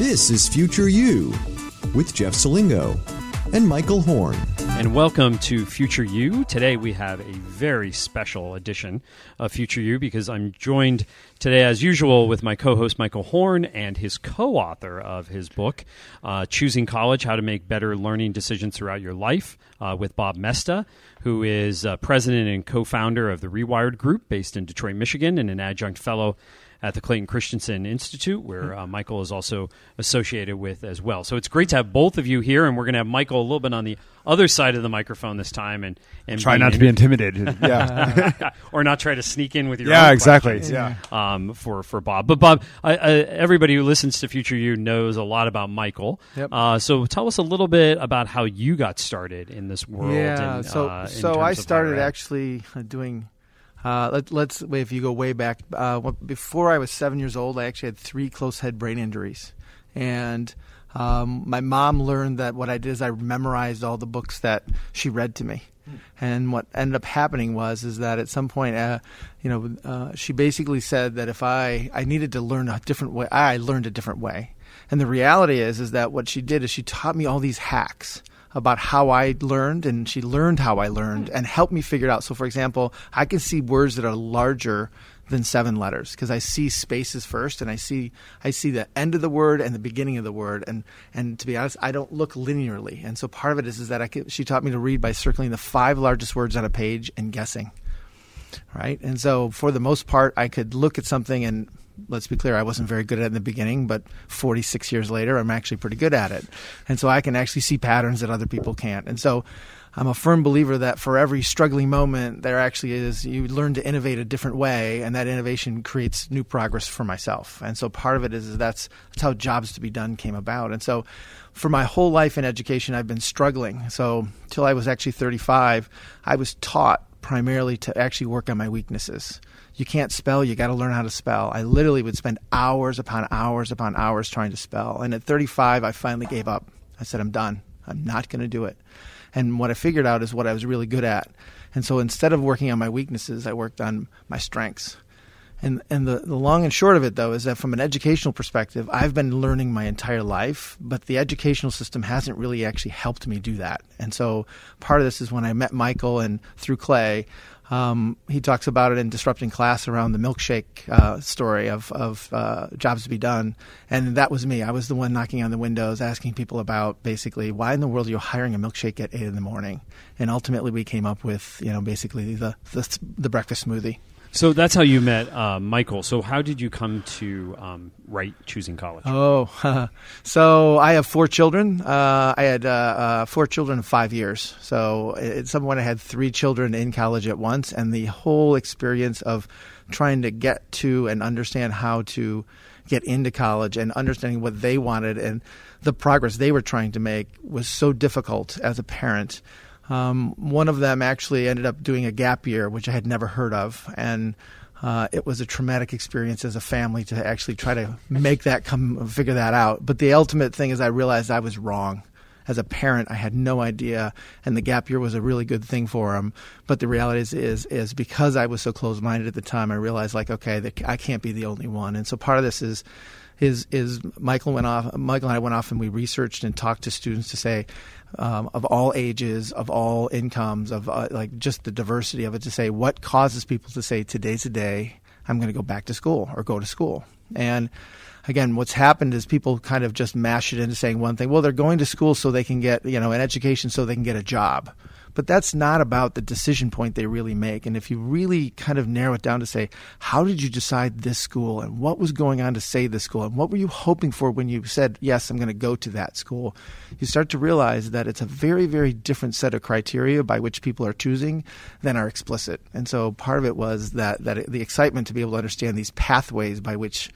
This is Future You with Jeff Selingo and Michael Horn. And welcome to Future You. Today we have a very special edition of Future You because I'm joined today, as usual, with my co host Michael Horn and his co author of his book, uh, Choosing College How to Make Better Learning Decisions Throughout Your Life, uh, with Bob Mesta, who is uh, president and co founder of the Rewired Group based in Detroit, Michigan, and an adjunct fellow at the Clayton Christensen Institute, where uh, Michael is also associated with as well. So it's great to have both of you here, and we're going to have Michael a little bit on the other side of the microphone this time, and and try not to be intimidated. Yeah, or not try to sneak in with your yeah, own exactly. questions, Yeah, um, for for Bob. But Bob, I, I, everybody who listens to Future You knows a lot about Michael. Yep. Uh, so tell us a little bit about how you got started in this world. Yeah, and, so uh, in so terms I started actually doing. Uh, let, let's if you go way back uh, before I was seven years old, I actually had three close head brain injuries, and um, my mom learned that what I did is I memorized all the books that she read to me. And what ended up happening was is that at some point, uh, you know, uh, she basically said that if I I needed to learn a different way, I learned a different way. And the reality is is that what she did is she taught me all these hacks about how I learned, and she learned how I learned hmm. and helped me figure it out. So, for example, I can see words that are larger than seven letters because I see spaces first, and I see I see the end of the word and the beginning of the word, and and to be honest, I don't look linearly. And so part of it is is that I can, she taught me to read by circling the five largest words on a page and guessing right? And so, for the most part, I could look at something and let's be clear, I wasn't very good at it in the beginning, but 46 years later, I'm actually pretty good at it. And so I can actually see patterns that other people can't. And so I'm a firm believer that for every struggling moment, there actually is, you learn to innovate a different way, and that innovation creates new progress for myself. And so part of it is, is that's, that's how Jobs to be Done came about. And so for my whole life in education, I've been struggling. So till I was actually 35, I was taught primarily to actually work on my weaknesses. You can't spell, you got to learn how to spell. I literally would spend hours upon hours upon hours trying to spell. And at 35, I finally gave up. I said, I'm done. I'm not going to do it. And what I figured out is what I was really good at. And so instead of working on my weaknesses, I worked on my strengths. And and the, the long and short of it though is that from an educational perspective, I've been learning my entire life, but the educational system hasn't really actually helped me do that. And so part of this is when I met Michael and through Clay, um, he talks about it in Disrupting Class around the milkshake uh, story of, of uh, jobs to be done. And that was me. I was the one knocking on the windows, asking people about basically why in the world are you hiring a milkshake at 8 in the morning? And ultimately, we came up with, you know, basically the, the, the breakfast smoothie. So that's how you met uh, Michael. So how did you come to um, write Choosing College? Oh, so I have four children. Uh, I had uh, uh, four children in five years. So at some point, I had three children in college at once, and the whole experience of trying to get to and understand how to get into college and understanding what they wanted and the progress they were trying to make was so difficult as a parent. Um, one of them actually ended up doing a gap year, which I had never heard of, and uh, it was a traumatic experience as a family to actually try to make that come, figure that out. But the ultimate thing is, I realized I was wrong. As a parent, I had no idea, and the gap year was a really good thing for him. But the reality is, is, is because I was so closed-minded at the time, I realized like, okay, that I can't be the only one. And so part of this is is is Michael went off. Michael and I went off and we researched and talked to students to say, um, of all ages, of all incomes, of uh, like just the diversity of it, to say what causes people to say today's a day I'm going to go back to school or go to school. And again, what's happened is people kind of just mash it into saying one thing. Well, they're going to school so they can get you know an education so they can get a job. But that's not about the decision point they really make. And if you really kind of narrow it down to say, how did you decide this school and what was going on to say this school and what were you hoping for when you said, yes, I'm going to go to that school, you start to realize that it's a very, very different set of criteria by which people are choosing than are explicit. And so part of it was that, that the excitement to be able to understand these pathways by which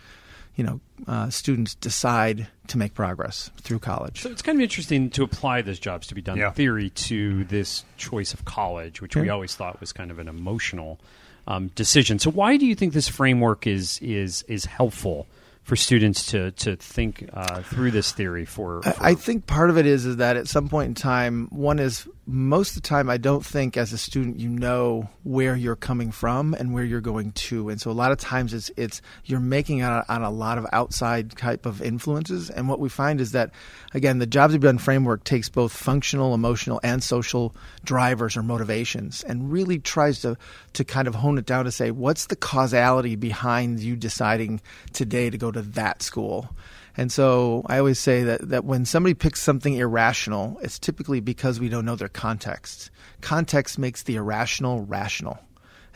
you know, uh, students decide to make progress through college. So it's kind of interesting to apply those jobs to be done Yeah. theory to this choice of college, which we always thought was kind of an emotional um, decision. So why do you think this framework is is is helpful for students to to think uh, through this theory? For, for I I think part of it is is that at some point in time, one is most of the time I don't think as a student you know where you're coming from and where you're going to, and so a lot of times it's it's you're making on, on a lot of outside type of influences. And what we find is that again the Jobs Be Done framework takes both functional, emotional, and social drivers or motivations, and really tries to to kind of hone it down to say what's the causality behind you deciding today to go to that school and so I always say that, that when somebody picks something irrational, it's typically because we don't know their context. Context makes the irrational rational.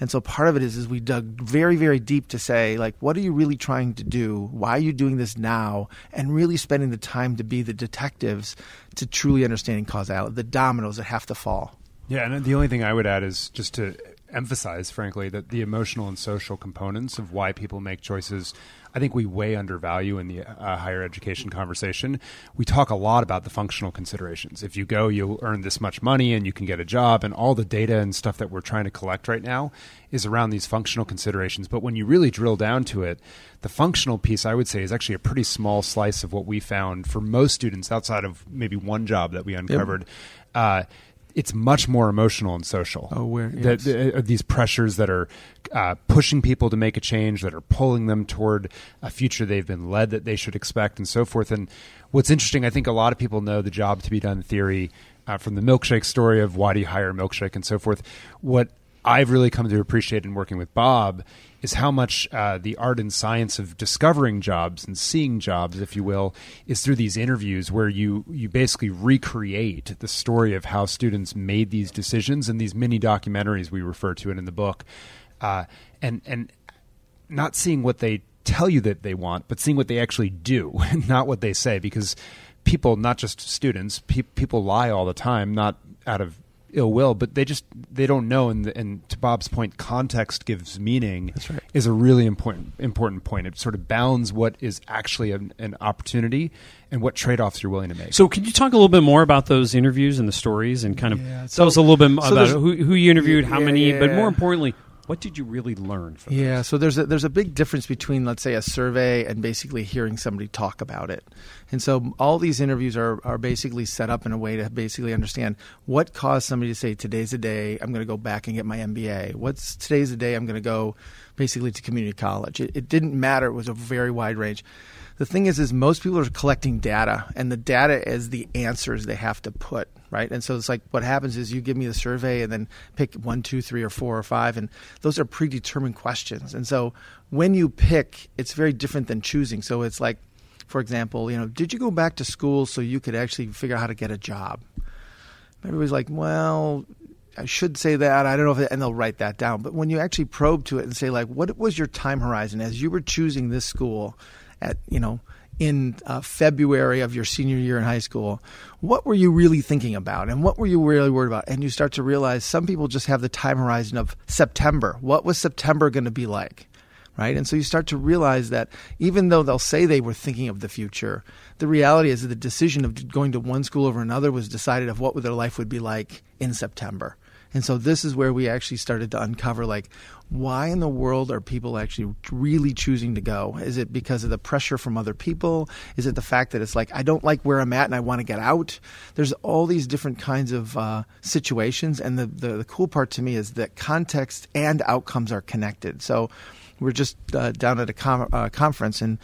And so part of it is is we dug very very deep to say like what are you really trying to do? Why are you doing this now? And really spending the time to be the detectives to truly understanding causality, the dominoes that have to fall. Yeah, and the only thing I would add is just to emphasize, frankly, that the emotional and social components of why people make choices, I think we way undervalue in the uh, higher education conversation. We talk a lot about the functional considerations. If you go, you'll earn this much money and you can get a job, and all the data and stuff that we're trying to collect right now is around these functional considerations. But when you really drill down to it, the functional piece, I would say, is actually a pretty small slice of what we found for most students outside of maybe one job that we uncovered. Yep. Uh, it's much more emotional and social. Oh, where yes. the, the, uh, these pressures that are uh, pushing people to make a change, that are pulling them toward a future they've been led that they should expect, and so forth. And what's interesting, I think a lot of people know the job to be done theory uh, from the milkshake story of why do you hire a milkshake and so forth. What I've really come to appreciate in working with Bob is how much uh, the art and science of discovering jobs and seeing jobs, if you will, is through these interviews where you you basically recreate the story of how students made these decisions and these mini documentaries we refer to it in the book, uh, and and not seeing what they tell you that they want, but seeing what they actually do, not what they say, because people, not just students, pe- people lie all the time, not out of ill will, but they just they don't know. And, and to Bob's point, context gives meaning. That's right. Is a really important important point. It sort of bounds what is actually an, an opportunity and what trade offs you're willing to make. So, could you talk a little bit more about those interviews and the stories, and kind of yeah, so, tell us a little bit so about who, who you interviewed, how many, yeah. but more importantly, what did you really learn from Yeah, this? so there's a, there's a big difference between let's say a survey and basically hearing somebody talk about it. And so all these interviews are are basically set up in a way to basically understand what caused somebody to say today's the day I'm going to go back and get my MBA. What's today's the day I'm going to go basically to community college. It, it didn't matter. It was a very wide range the thing is is most people are collecting data and the data is the answers they have to put right and so it's like what happens is you give me the survey and then pick one two three or four or five and those are predetermined questions and so when you pick it's very different than choosing so it's like for example you know did you go back to school so you could actually figure out how to get a job everybody's like well I should say that. I don't know if, it, and they'll write that down. But when you actually probe to it and say, like, what was your time horizon as you were choosing this school? at you know in uh, February of your senior year in high school, what were you really thinking about and what were you really worried about? And you start to realize some people just have the time horizon of September. What was September going to be like? Right? And so you start to realize that even though they'll say they were thinking of the future, the reality is that the decision of going to one school over another was decided of what their life would be like in September. And so this is where we actually started to uncover like why in the world are people actually really choosing to go? Is it because of the pressure from other people? Is it the fact that it's like I don't like where I'm at and I want to get out? There's all these different kinds of uh, situations, and the, the, the cool part to me is that context and outcomes are connected. So we're just uh, down at a com- uh, conference and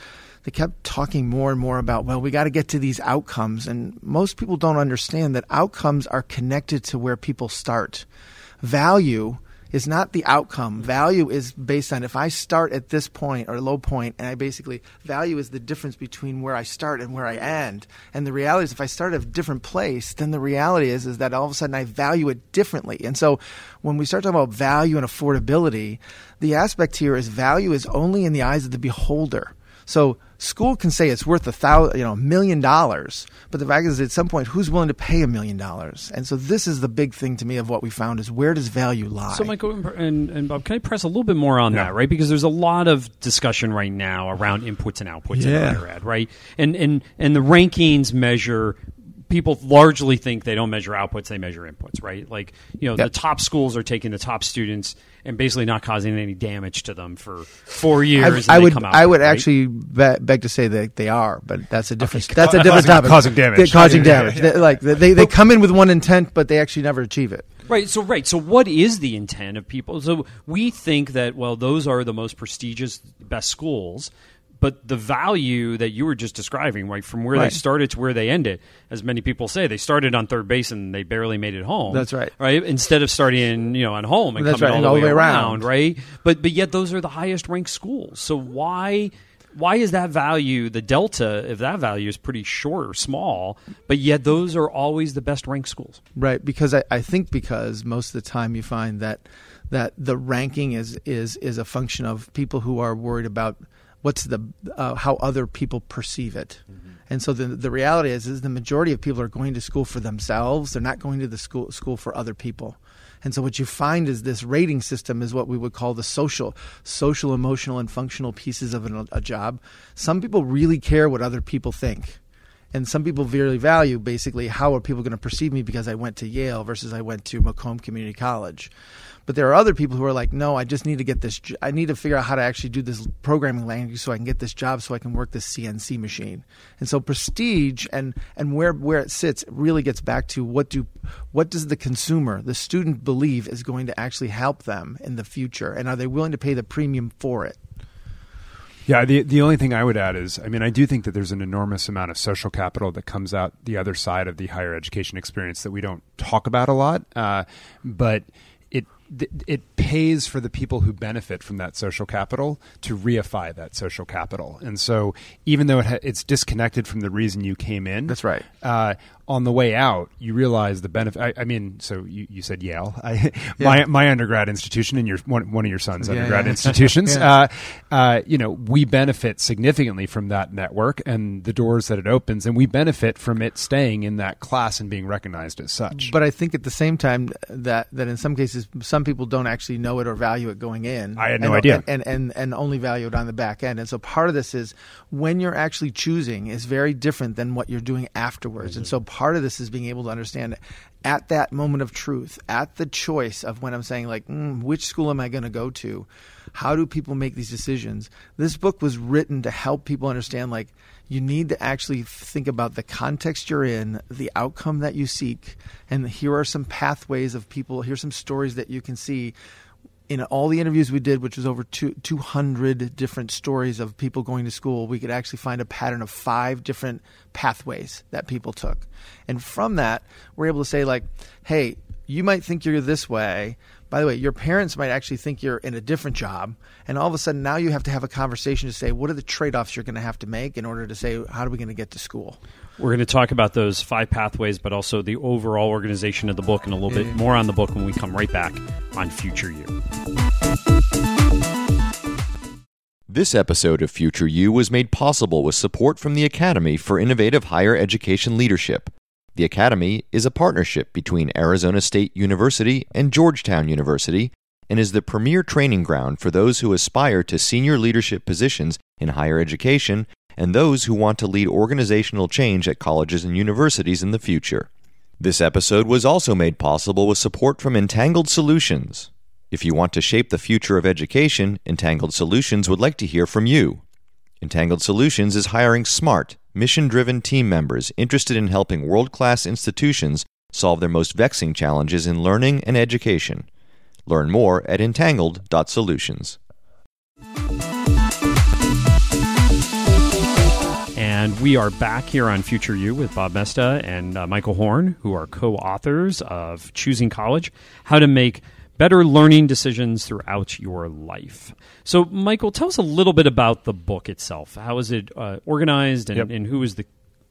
they kept talking more and more about, well, we got to get to these outcomes. And most people don't understand that outcomes are connected to where people start. Value is not the outcome. Value is based on if I start at this point or low point, and I basically value is the difference between where I start and where I end. And the reality is, if I start at a different place, then the reality is is that all of a sudden I value it differently. And so, when we start talking about value and affordability, the aspect here is value is only in the eyes of the beholder. So school can say it's worth a thousand, you know, a million dollars, but the fact is, at some point, who's willing to pay a million dollars? And so this is the big thing to me of what we found is where does value lie? So, Michael and, and Bob, can I press a little bit more on yeah. that, right? Because there's a lot of discussion right now around inputs and outputs yeah. in higher ed, right? And and and the rankings measure people largely think they don't measure outputs; they measure inputs, right? Like you know, Yep. the top schools are taking the top students and basically not causing any damage to them for four years. I, and I they would come out I good, would right? actually be, beg to say that they are, but that's a different Okay, that's a different causing- topic. causing damage. They're causing Yeah, yeah, damage. yeah. They- like they they come in with one intent, but they actually never achieve it. Right. So right. So what is the intent of people? So we think that well, those are the most prestigious, best schools. But the value that you were just describing, right, from where Right. they started to where they ended, as many people say, they started on third base and they barely made it home. That's right. Right. Instead of starting, you know, on home and That's coming right, all, the way around, right? But but yet those are the highest ranked schools. So why why is that value the delta if that value is pretty short or small, but yet those are always the best ranked schools? Right, because I, I think because most of the time you find that that the ranking is is is a function of people who are worried about what's the uh, how other people perceive it. And so the the reality is is the majority of people are going to school for themselves. They're not going to the school school for other people. And so what you find is this rating system is what we would call the social, social, emotional, and functional pieces of an, a job. Some people really care what other people think and some people really value basically how are people going to perceive me because I went to Yale versus I went to Macomb Community College. But there are other people who are like, no, I just need to get this. I need to figure out how to actually do this programming language so I can get this job so I can work this CNC machine. And so prestige and and where where it sits really gets back to what do what does the consumer, the student, believe is going to actually help them in the future, and are they willing to pay the premium for it? Yeah, the the only thing I would add is, I mean, I do think that there's an enormous amount of social capital that comes out the other side of the higher education experience that we don't talk about a lot, uh, but it it pays for the people who benefit from that social capital to reify that social capital, and so even though it ha- it's disconnected from the reason you came in, That's right. Uh, on the way out, you realize the benefit. I, I mean, so you, you said Yale, I, my my undergrad institution, and your one, one of your son's Yeah, undergrad yeah. institutions. Yeah. uh, uh, you know, we benefit significantly from that network and the doors that it opens, and we benefit from it staying in that class and being recognized as such. But I think at the same time that that in some cases some people don't actually know it or value it going in. I had no and, idea. and, and and and only value it on the back end. And so part of this is when you're actually choosing is very different than what you're doing afterwards. And so part of this is being able to understand at that moment of truth, at the choice of when I'm saying like, mm, which school am I going to go to? How do people make these decisions? This book was written to help people understand like you need to actually think about the context you're in, the outcome that you seek, and here are some pathways of people. Here's some stories that you can see in all the interviews we did, which was over two, 200 different stories of people going to school, we could actually find a pattern of five different pathways that people took. And from that, we're able to say, like, hey, you might think you're this way. By the way, your parents might actually think you're in a different job. And all of a sudden, now you have to have a conversation to say, what are the trade offs you're going to have to make in order to say, how are we going to get to school? We're going to talk about those five pathways, but also the overall organization of the book and a little bit mm. more on the book when we come right back on Future You. This episode of Future You was made possible with support from the Academy for Innovative Higher Education Leadership. The Academy is a partnership between Arizona State University and Georgetown University and is the premier training ground for those who aspire to senior leadership positions in higher education and those who want to lead organizational change at colleges and universities in the future. This episode was also made possible with support from Entangled Solutions. If you want to shape the future of education, Entangled Solutions would like to hear from you. Entangled Solutions is hiring smart, mission driven team members interested in helping world class institutions solve their most vexing challenges in learning and education. Learn more at entangled.solutions. And we are back here on Future You with Bob Mesta and uh, Michael Horn, who are co authors of Choosing College How to Make Better Learning Decisions Throughout Your Life. So, Michael, tell us a little bit about the book itself. How is it uh, organized and, Yep. and who is the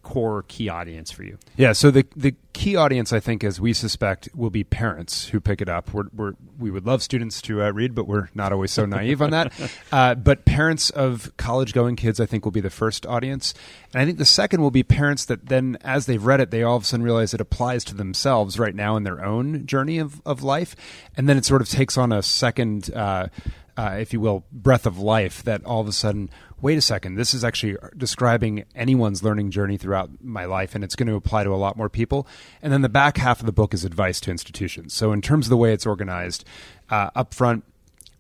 core key audience for you? Yeah, so the the key audience, I think, as we suspect, will be parents who pick it up. We're, we're, we would love students to uh, read, but we're not always so naive on that. Uh, but parents of college going kids, I think, will be the first audience. And I think the second will be parents that then, as they've read it, they all of a sudden realize it applies to themselves right now in their own journey of, of life. And then it sort of takes on a second. Uh, uh, if you will, breath of life that all of a sudden, wait a second, this is actually describing anyone's learning journey throughout my life, and it's going to apply to a lot more people. And then the back half of the book is advice to institutions. So, in terms of the way it's organized, uh, up front,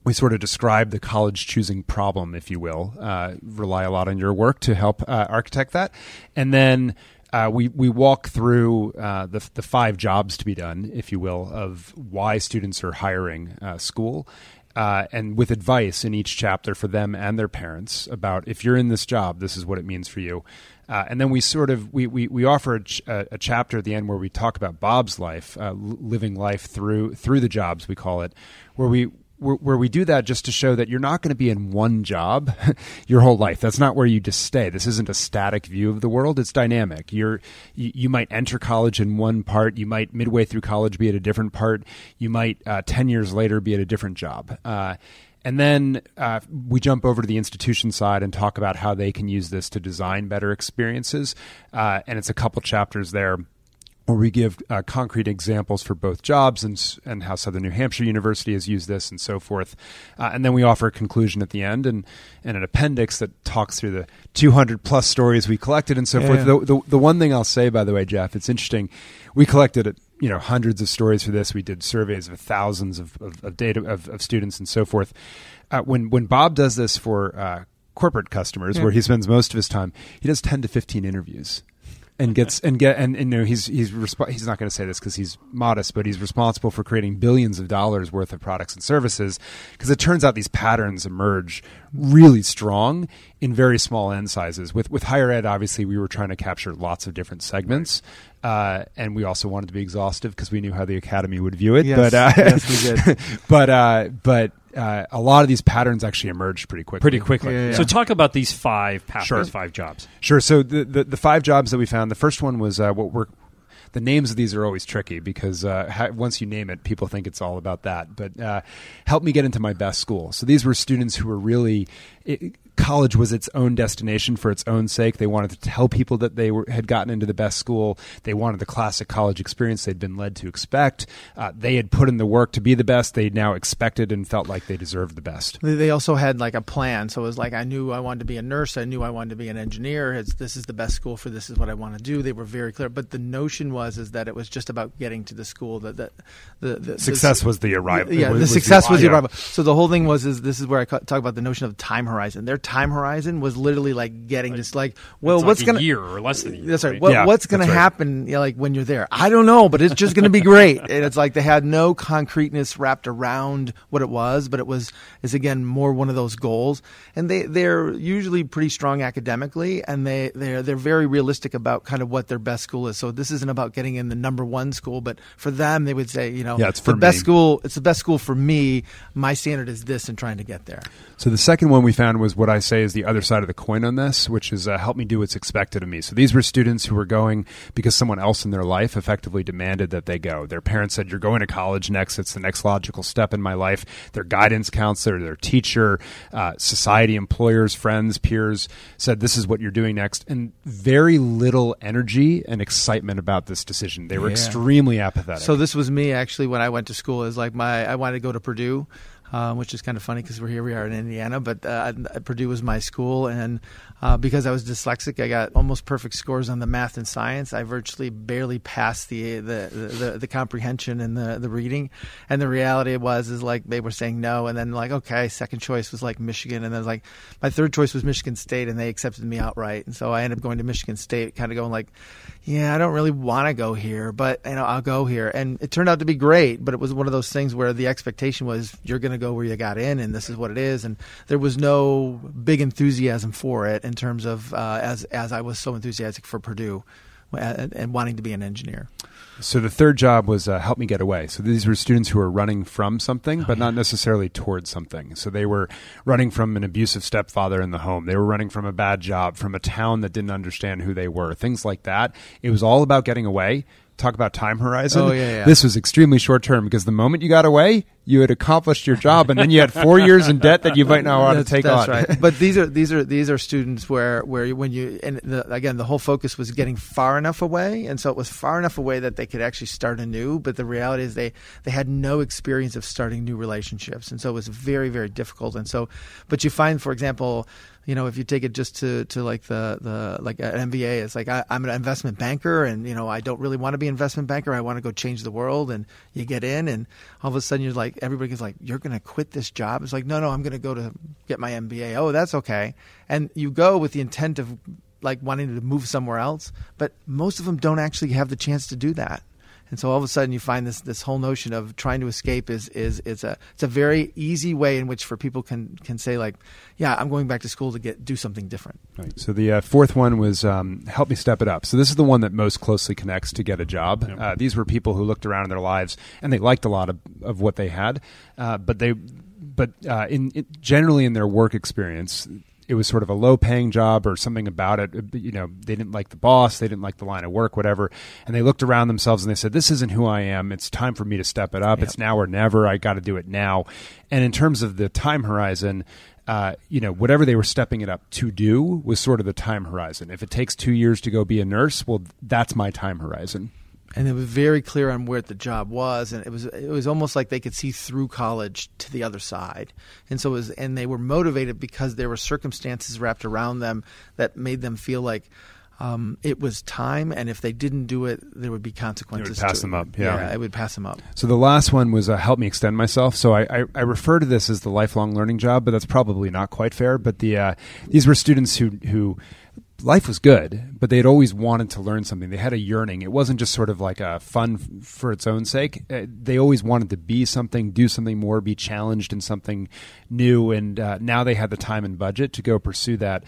we sort of describe the college choosing problem, if you will. Uh, rely a lot on your work to help uh, architect that, and then uh, we we walk through uh, the the five jobs to be done, if you will, of why students are hiring uh, school, uh, and with advice in each chapter for them and their parents about if you're in this job, this is what it means for you. Uh, and then we sort of we, we, we offer a, ch- a, chapter at the end where we talk about Bob's life, uh, living life through through the jobs we call it, where we where we do that just to show that you're not going to be in one job your whole life. That's not where you just stay. This isn't a static view of the world. It's dynamic. You're you, you might enter college in one part. You might midway through college be at a different part. You might uh, ten years later be at a different job. Uh, and then uh, we jump over to the institution side and talk about how they can use this to design better experiences. Uh, and it's a couple chapters there where we give uh, concrete examples for both jobs and and how Southern New Hampshire University has used this and so forth, uh, and then we offer a conclusion at the end and, and an appendix that talks through the 200 plus stories we collected and so yeah. forth. The, the, the one thing I'll say, by the way, Jeff, it's interesting. We collected you know hundreds of stories for this. We did surveys of thousands of, of, of data of, of, students and so forth. Uh, when when Bob does this for uh, corporate customers, yeah. where he spends most of his time, he does 10 to 15 interviews and gets and get and, and you know he's he's resp- he's not going to say this because he's modest, but he's responsible for creating billions of dollars worth of products and services. Because it turns out these patterns emerge really strong in very small n sizes. With with higher ed, obviously, we were trying to capture lots of different segments, uh, and we also wanted to be exhaustive because we knew how the academy would view it. Yes, but uh, yes, we did. but uh, but uh, a lot of these patterns actually emerged pretty quickly. Pretty quickly. Yeah, yeah. So talk about these five pathways, sure. five jobs. Sure. So the, the, the five jobs that we found. The first one was uh, what we're the names of these are always tricky because uh, ha- once you name it, people think it's all about that. But uh, help me get into my best school. So these were students who were really it, college was its own destination for its own sake. They wanted to tell people that they were, had gotten into the best school. They wanted the classic college experience they'd been led to expect. Uh, they had put in the work to be the best. They now expected and felt like they deserved the best. They also had like a plan. So it was like I knew I wanted to be a nurse. I knew I wanted to be an engineer. It's, this is the best school for this is what I want to do. They were very clear. But the notion was is that it was just about getting to the school. That the, the, the success the, was the arrival. Yeah, the success was the arrival. So the whole thing was is this is where I talk about the notion of time horizon. Their time horizon was literally like getting like, just like, well, what's like gonna year or less than a year. That's right. right? What, yeah, what's going to happen? You know, like when you're there, I don't know, but it's just going to be great. and it's like they had no concreteness wrapped around what it was, but it was is again more one of those goals. And they they're usually pretty strong academically, and they they're they're very realistic about kind of what their best school is. So this isn't about getting in the number one school, but for them, they would say, you know, yeah, it's the me. best school. It's the best school for me. My standard is this, and trying to get there. So the second one we found was what I say is the other side of the coin on this, which is uh, help me do what's expected of me. So these were students who were going because someone else in their life effectively demanded that they go. Their parents said, "You're going to college next. It's the next logical step in my life." Their guidance counselor, their teacher, uh, society, employers, friends, peers said, "This is what you're doing next," and very little energy and excitement about this decision. They were yeah. extremely apathetic. So this was me actually when I went to school. Is like my I wanted to go to Purdue um, which is kind of funny because we're here we are in Indiana. But uh, Purdue was my school, and uh, because I was dyslexic, I got almost perfect scores on the math and science. I virtually barely passed the the, the, the comprehension and the, the reading. And the reality was is like they were saying no, and then like okay, second choice was like Michigan, and then like my third choice was Michigan State, and they accepted me outright. And so I ended up going to Michigan State, kind of going like, yeah, I don't really want to go here, but you know I'll go here. And it turned out to be great, but it was one of those things where the expectation was you're going to go where you got in, and this is what it is. And there was no big enthusiasm for it in terms of uh, as as I was so enthusiastic for Purdue and, and wanting to be an engineer. So the third job was uh, help me get away. So these were students who were running from something, oh, but yeah. not necessarily towards something. So they were running from an abusive stepfather in the home. They were running from a bad job, from a town that didn't understand who they were, things like that. It was all about getting away talk about time horizon. Oh, yeah, yeah. This was extremely short term because the moment you got away, you had accomplished your job, and then you had four years in debt that you might not want to take that's on. Right. But these are these are these are students where where when you and the, again the whole focus was getting far enough away, and so it was far enough away that they could actually start anew. But the reality is they they had no experience of starting new relationships, and so it was very very difficult. And so, but you find, for example you know, if you take it just to, to like the, the like an MBA, it's like I, I'm an investment banker, and you know, I don't really want to be an investment banker. I want to go change the world, and you get in, and all of a sudden you're like, everybody's like, you're going to quit this job. It's like, no, no, I'm going to go to get my MBA. Oh, that's okay, and you go with the intent of like wanting to move somewhere else, but most of them don't actually have the chance to do that. And so all of a sudden you find this this whole notion of trying to escape is is it's a it's a very easy way in which for people can can say like, yeah, I'm going back to school to get do something different. Right. So the uh, fourth one was um, help me step it up. So this is the one that most closely connects to get a job. Yep. Uh, these were people who looked around in their lives and they liked a lot of, of what they had, uh, but they but uh, in, in generally in their work experience it was sort of a low paying job or something about it. You know, they didn't like the boss, they didn't like the line of work, whatever. And they looked around themselves and they said, This isn't who I am. It's time for me to step it up. Yep. It's now or never. I got to do it now. And in terms of the time horizon, uh, you know, whatever they were stepping it up to do was sort of the time horizon. If it takes two years to go be a nurse, well, that's my time horizon and it was very clear on where the job was and it was it was almost like they could see through college to the other side and so it was and they were motivated because there were circumstances wrapped around them that made them feel like um, it was time, and if they didn't do it, there would be consequences. It would pass them up. Yeah. yeah, it would pass them up. So the last one was uh, help me extend myself. So I, I, I, refer to this as the lifelong learning job, but that's probably not quite fair. But the uh, these were students who who life was good, but they had always wanted to learn something. They had a yearning. It wasn't just sort of like a fun f- for its own sake. Uh, they always wanted to be something, do something more, be challenged in something new. And uh, now they had the time and budget to go pursue that.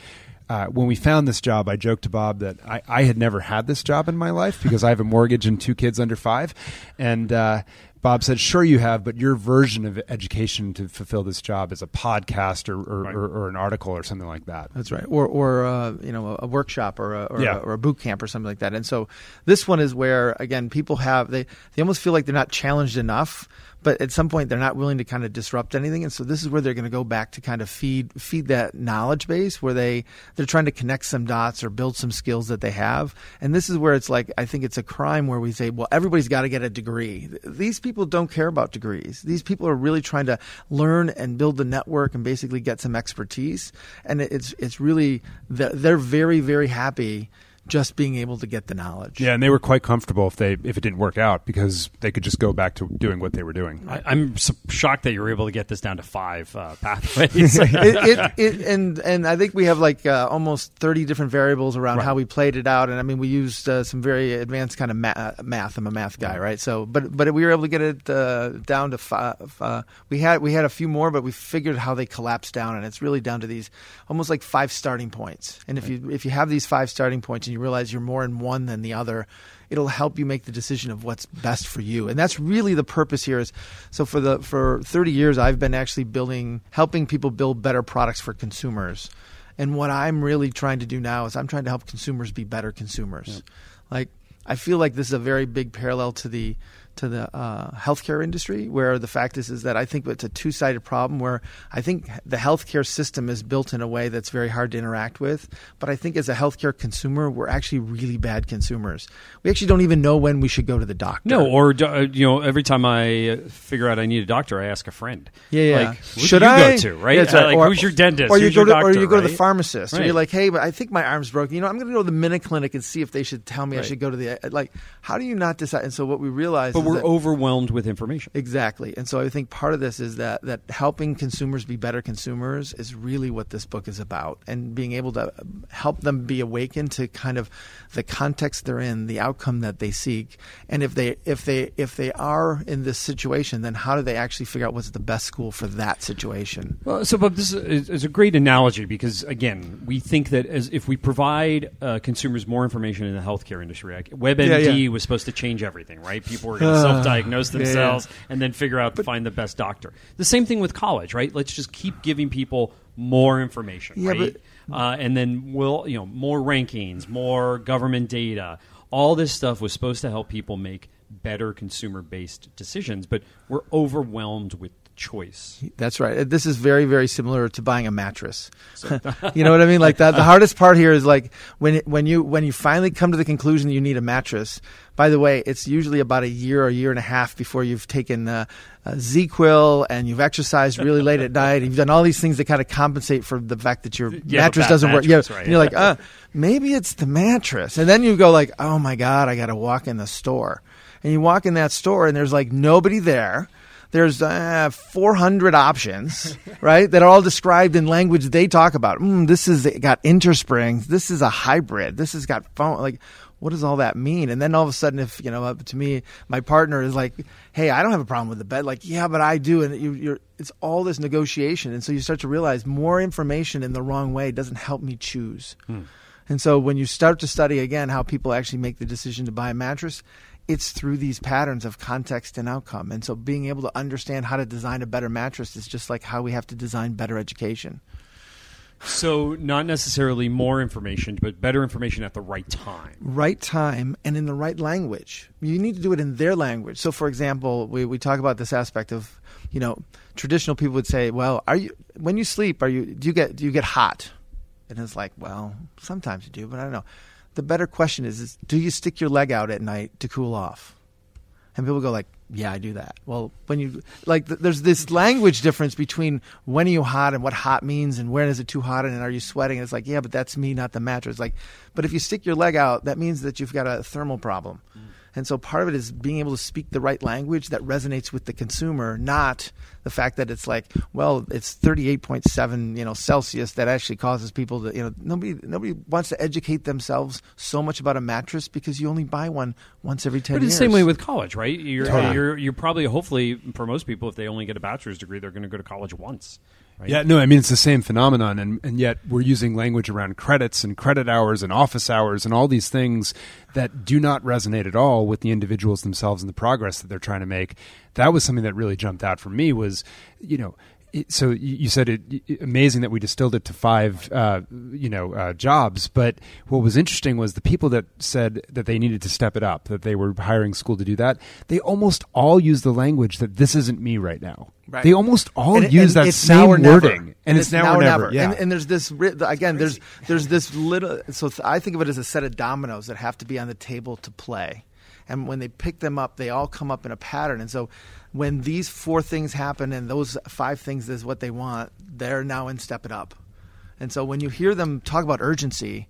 Uh, when we found this job, I joked to Bob that I, I, had never had this job in my life because I have a mortgage and two kids under five. And uh, Bob said, "Sure, you have, but your version of education to fulfill this job is a podcast or or, right. or, or an article or something like that." That's right, or or uh, you know a workshop or a, or, yeah. a, or a boot camp or something like that. And so this one is where again people have they they almost feel like they're not challenged enough but at some point they're not willing to kind of disrupt anything and so this is where they're going to go back to kind of feed feed that knowledge base where they they're trying to connect some dots or build some skills that they have. And this is where it's like i think it's a crime where we say well everybody's got to get a degree. These people don't care about degrees. These people are really trying to learn and build the network and basically get some expertise. And it's it's really they're very very happy just being able to get the knowledge. Yeah, and they were quite comfortable if they if it didn't work out because they could just go back to doing what they were doing. I, am so shocked that you were able to get this down to five uh, pathways. it, it, it, and and I think we have like uh, almost thirty different variables around right. how we played it out, and I mean we used uh, some very advanced kind of ma- math. I'm a math guy, right? So, but but we were able to get it uh, down to five. Uh, we had we had a few more, but we figured how they collapsed down, and it's really down to these almost like five starting points. And if right. you if you have these five starting points and you realize you're more in one than the other, it'll help you make the decision of what's best for you. And that's really the purpose here is so for the for 30 years I've been actually building helping people build better products for consumers. And what I'm really trying to do now is I'm trying to help consumers be better consumers. Like I feel like this is a very big parallel to the to the uh, healthcare industry, where the fact is is that I think it's a two sided problem. Where I think the healthcare system is built in a way that's very hard to interact with, but I think as a healthcare consumer, we're actually really bad consumers. We actually don't even know when we should go to the doctor. No, or uh, you know, every time I uh, figure out I need a doctor, I ask a friend. Yeah, yeah. Like, should I go to right? Yeah, right. Like, or, who's your dentist? Or you go to, doctor, or you go right? to the pharmacist. Right. Or you're like, hey, but I think my arm's broken. You know, I'm going to go to the Minute Clinic and see if they should tell me I should go to the like. How do you not decide? And so what we realize, but we're that, overwhelmed with information. Exactly. And so I think part of this is that that helping consumers be better consumers is really what this book is about and being able to help them be awakened to kind of the context they're in, the outcome that they seek. And if they if they if they are in this situation, then how do they actually figure out what's the best school for that situation? Well, so Bob, this is, is a great analogy because again, we think that as if we provide uh, consumers more information in the healthcare industry, like WebMD yeah, yeah. was supposed to change everything, right? People were going to self-diagnose themselves yeah, and then figure out but, find the best doctor. The same thing with college, right? Let's just keep giving people more information, yeah, right? But, uh, and then we'll, you know, more rankings, more government data. All this stuff was supposed to help people make better consumer-based decisions, but we're overwhelmed with choice. That's right. This is very, very similar to buying a mattress. you know what I mean? Like that. The hardest part here is like when when you when you finally come to the conclusion that you need a mattress. By the way, it's usually about a year or a year and a half before you've taken uh, ZzzQuil and you've exercised really late at night. You've done all these things that kind of compensate for the fact that your Yeah, mattress doesn't work. mattress, Yeah, right. and you're like, uh, maybe it's the mattress, and then you go like, oh my god, I got to walk in the store, and you walk in that store and there's like nobody there. There's uh, 400 options, right? That are all described in language they talk about. Mm, this is got innersprings. This is a hybrid. This has got phone. Like, what does all that mean? And then all of a sudden, if you know, uh, to me, my partner is like, "Hey, I don't have a problem with the bed." Like, yeah, but I do. And you, you're, it's all this negotiation, and so you start to realize more information in the wrong way doesn't help me choose. And so when you start to study again how people actually make the decision to buy a mattress, it's through these patterns of context and outcome. And so being able to understand how to design a better mattress is just like how we have to design better education. So, not necessarily more information, but better information at the right time. Right time and in the right language. You need to do it in their language. So for example, we, we talk about this aspect of, you know, traditional people would say, Well, are you when you sleep, are you do you get do you get hot? And it's like, well, sometimes you do, but I don't know. The better question is, is do you stick your leg out at night to cool off? And people go like, yeah, I do that. Well, when you like, th- there's this language difference between when are you hot and what hot means, and when is it too hot, and are you sweating? And it's like, yeah, but that's me, not the mattress. Like, but if you stick your leg out, that means that you've got a thermal problem. And so part of it is being able to speak the right language that resonates with the consumer, not the fact that it's like, well, it's 38.7, you know, Celsius that actually causes people to, you know, nobody nobody wants to educate themselves so much about a mattress because you only buy one once every 10 But it's years. the same way with college, right? You're, Totally. you're, you're probably, hopefully, for most people, if they only get a bachelor's degree, they're going to go to college once. Right? Yeah, no, I mean it's the same phenomenon, and and yet we're using language around credits and credit hours and office hours and all these things that do not resonate at all with the individuals themselves and the progress that they're trying to make. That was something that really jumped out for me. Was you know. So you said it, it- amazing that we distilled it to five, uh, you know, uh, jobs. But what was interesting was the people that said that they needed to step it up, that they were hiring school to do that. They almost all used the language that this isn't me right now. Right. They almost all And- use and that same now or never. wording, and, it's, now, or never. Yeah. And, and there's this again. There's there's this little. So I think of it as a set of dominoes that have to be on the table to play, and when they pick them up, they all come up in a pattern. And so when these four things happen, and those five things is what they want, they're now in step it up. And so when you hear them talk about urgency,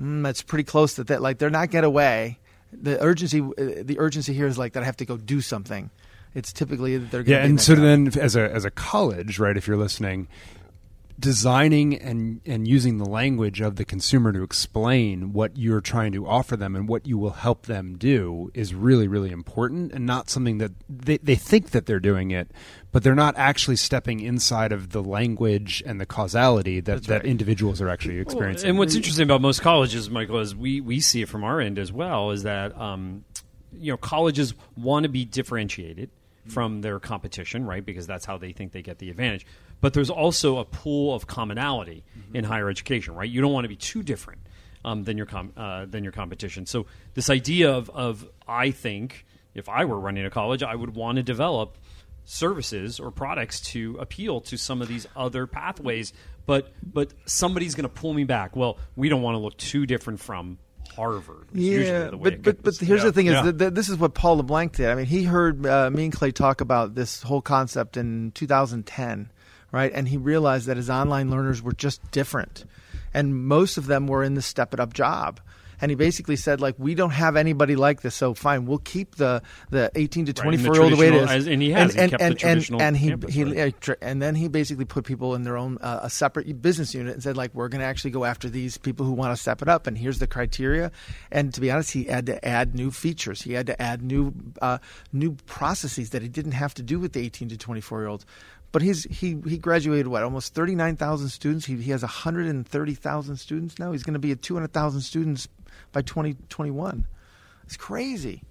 mm, that's pretty close to that. Like they're not get away. The urgency, uh, the urgency here is like that I have to go do something. It's typically that they're gonna yeah, and so job. then as a as a college, right? If you're listening, designing and and using the language of the consumer to explain what you're trying to offer them and what you will help them do is really really important and not something that they, they think that they're doing it but they're not actually stepping inside of the language and the causality that, that individuals are actually experiencing And what's interesting about most colleges, Michael, is we, we see it from our end as well, is that um, you know colleges want to be differentiated from their competition, right? Because that's how they think they get the advantage. But there's also a pool of commonality in higher education, right? You don't want to be too different um, than your com- uh, than your competition. So this idea of, of I think if I were running a college, I would want to develop services or products to appeal to some of these other pathways but but somebody's going to pull me back well we don't want to look too different from harvard Yeah, the way but but but here's Yeah. the thing: is Yeah. that, that this is what Paul LeBlanc did. I mean, he heard uh, me and Clay talk about this whole concept in 2010, right? And he realized that his online learners were just different, and most of them were in the step it up job. And he basically said, like, we don't have anybody like this, so fine, we'll keep the the 18 to Right, the 24 year old the way it is. and he has, he and kept the and, traditional and, and he, campus, he right. uh, and then he basically put people in their own uh, a separate business unit and said like we're going to actually go after these people who want to step it up and here's the criteria and to be honest he had to add new features he had to add new uh, new processes that he didn't have to do with the 18 to 24 year olds but he's he he graduated what almost 39,000 students he, he has 130,000 students now he's going to be at 200,000 students by 2021 it's crazy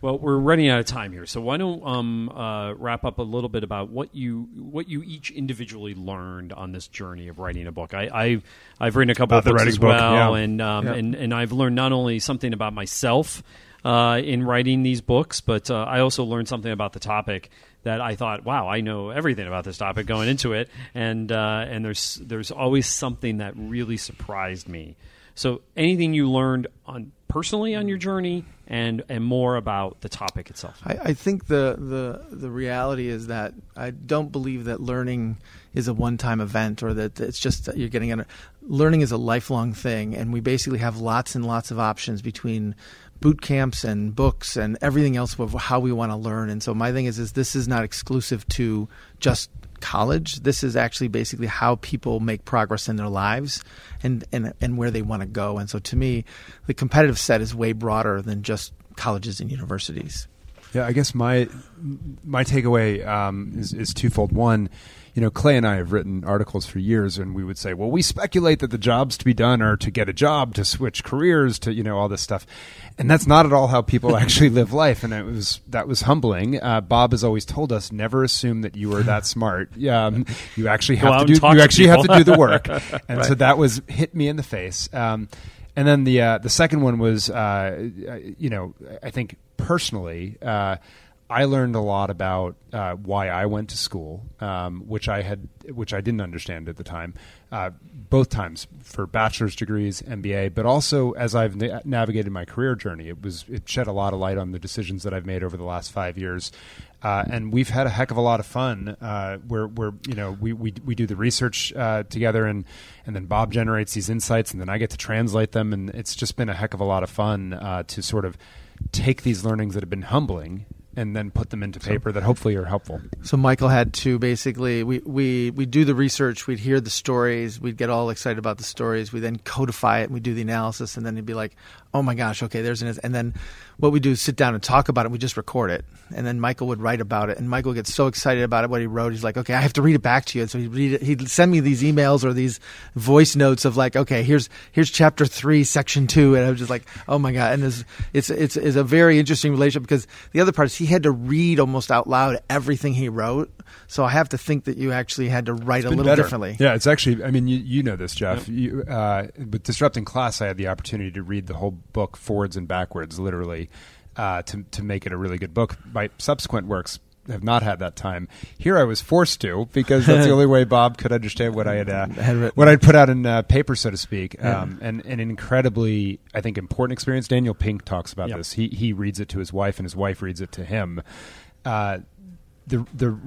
Well, we're running out of time here, so why don't um, uh, wrap up a little bit about what you what you each individually learned on this journey of writing a book. I, I've I've written a couple About of the books writing as book, well, yeah. and um, Yeah. and and I've learned not only something about myself uh, in writing these books, but uh, I also learned something about the topic that I thought, wow, I know everything about this topic going into it, and uh, and there's there's always something that really surprised me. So anything you learned on personally on your journey, and and more about the topic itself. I, I think the, the the reality is that I don't believe that learning is a one time event or that it's just that you're getting in. Learning is a lifelong thing, and we basically have lots and lots of options between boot camps and books and everything else of how we want to learn. And so my thing is, is this is not exclusive to just college. This is actually basically how people make progress in their lives and, and, and where they want to go. And so to me, the competitive set is way broader than just colleges and universities. Yeah, I guess my my takeaway um, is, is twofold. One, you know, Clay and I have written articles for years, and we would say, well, we speculate that the jobs to be done are to get a job, to switch careers, to you know all this stuff, and that's not at all how people actually live life. And it was that was humbling. Uh, Bob has always told us never assume that you are that smart. Um, you actually have to do you actually have to do the work, and right. so that was hit me in the face. Um, and then the uh, the second one was, uh, you know, I think personally. Uh, I learned a lot about uh, why I went to school, um, which I had, which I didn't understand at the time. Uh, both times for bachelor's degrees, MBA, but also as I've na- navigated my career journey, it was it shed a lot of light on the decisions that I've made over the last five years, uh, and we've had a heck of a lot of fun. Uh, where where you know we, we we do the research uh, together, and and then Bob generates these insights, and then I get to translate them, and it's just been a heck of a lot of fun uh, to sort of take these learnings that have been humbling and then put them into paper so, that hopefully are helpful. So Michael had to basically we we we do the research, we'd hear the stories, we'd get all excited about the stories, we then codify it, and we do the analysis, and then he'd be like, oh my gosh, okay, there's an and then what we do is sit down and talk about it. We just record it, and then Michael would write about it, and Michael gets so excited about it what he wrote. He's like, okay, I have to read it back to you. And so he'd read it. He'd send me these emails or these voice notes of like, okay, here's here's chapter three, section two, and I was just like, oh my god. And it's it's it's, it's a very interesting relationship because the other part is he had to read almost out loud everything he wrote. So I have to think that you actually had to write a little better. differently. Yeah, it's actually. I mean, you you know this, Jeff. Yep. You, uh, with disrupting class, I had the opportunity to read the whole book forwards and backwards, literally uh, to to make it a really good book. My subsequent works have not had that time. Here I was forced to because that's the only way Bob could understand what I had, uh, had what I'd put out in uh, paper, so to speak. Yeah. Um, and, and an incredibly, I think, important experience. Daniel Pink talks about yep. this. He he reads it to his wife, and his wife reads it to him. Uh, the the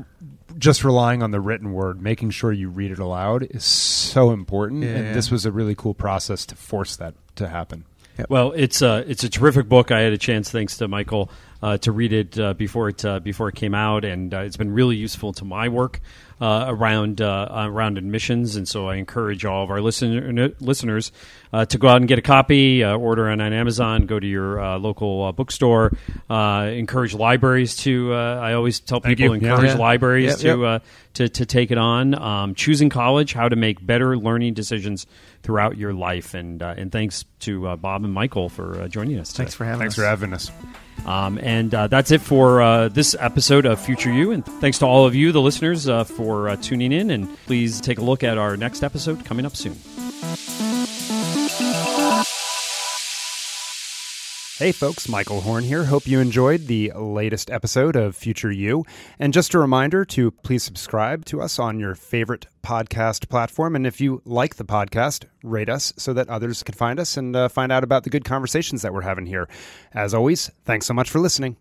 just relying on the written word, making sure you read it aloud, is so important. Yeah, and this was a really cool process to force that to happen. Yep. Well, it's a it's a terrific book. I had a chance, thanks to Michael, uh, to read it uh, before it uh, before it came out, and uh, it's been really useful to my work uh, around uh, around admissions. And so I encourage all of our listener, listeners to go out and get a copy, order on, on Amazon, go to your local bookstore. encourage libraries to. I always tell people encourage yeah. libraries yeah, to, yeah. to to take it on. Um, choosing college, how to make better learning decisions throughout your life. And uh, and thanks to uh, Bob and Michael for uh, joining us. Today. Thanks for having thanks us. for having us. Um, and uh, that's it for uh, this episode of Future U. And thanks to all of you, the listeners, uh, for tuning in. And please take a look at our next episode coming up soon. Hey folks, Michael Horn here. Hope you enjoyed the latest episode of Future U. And just a reminder to please subscribe to us on your favorite podcast platform. And if you like the podcast, rate us so that others can find us and uh, find out about the good conversations that we're having here. As always, thanks so much for listening.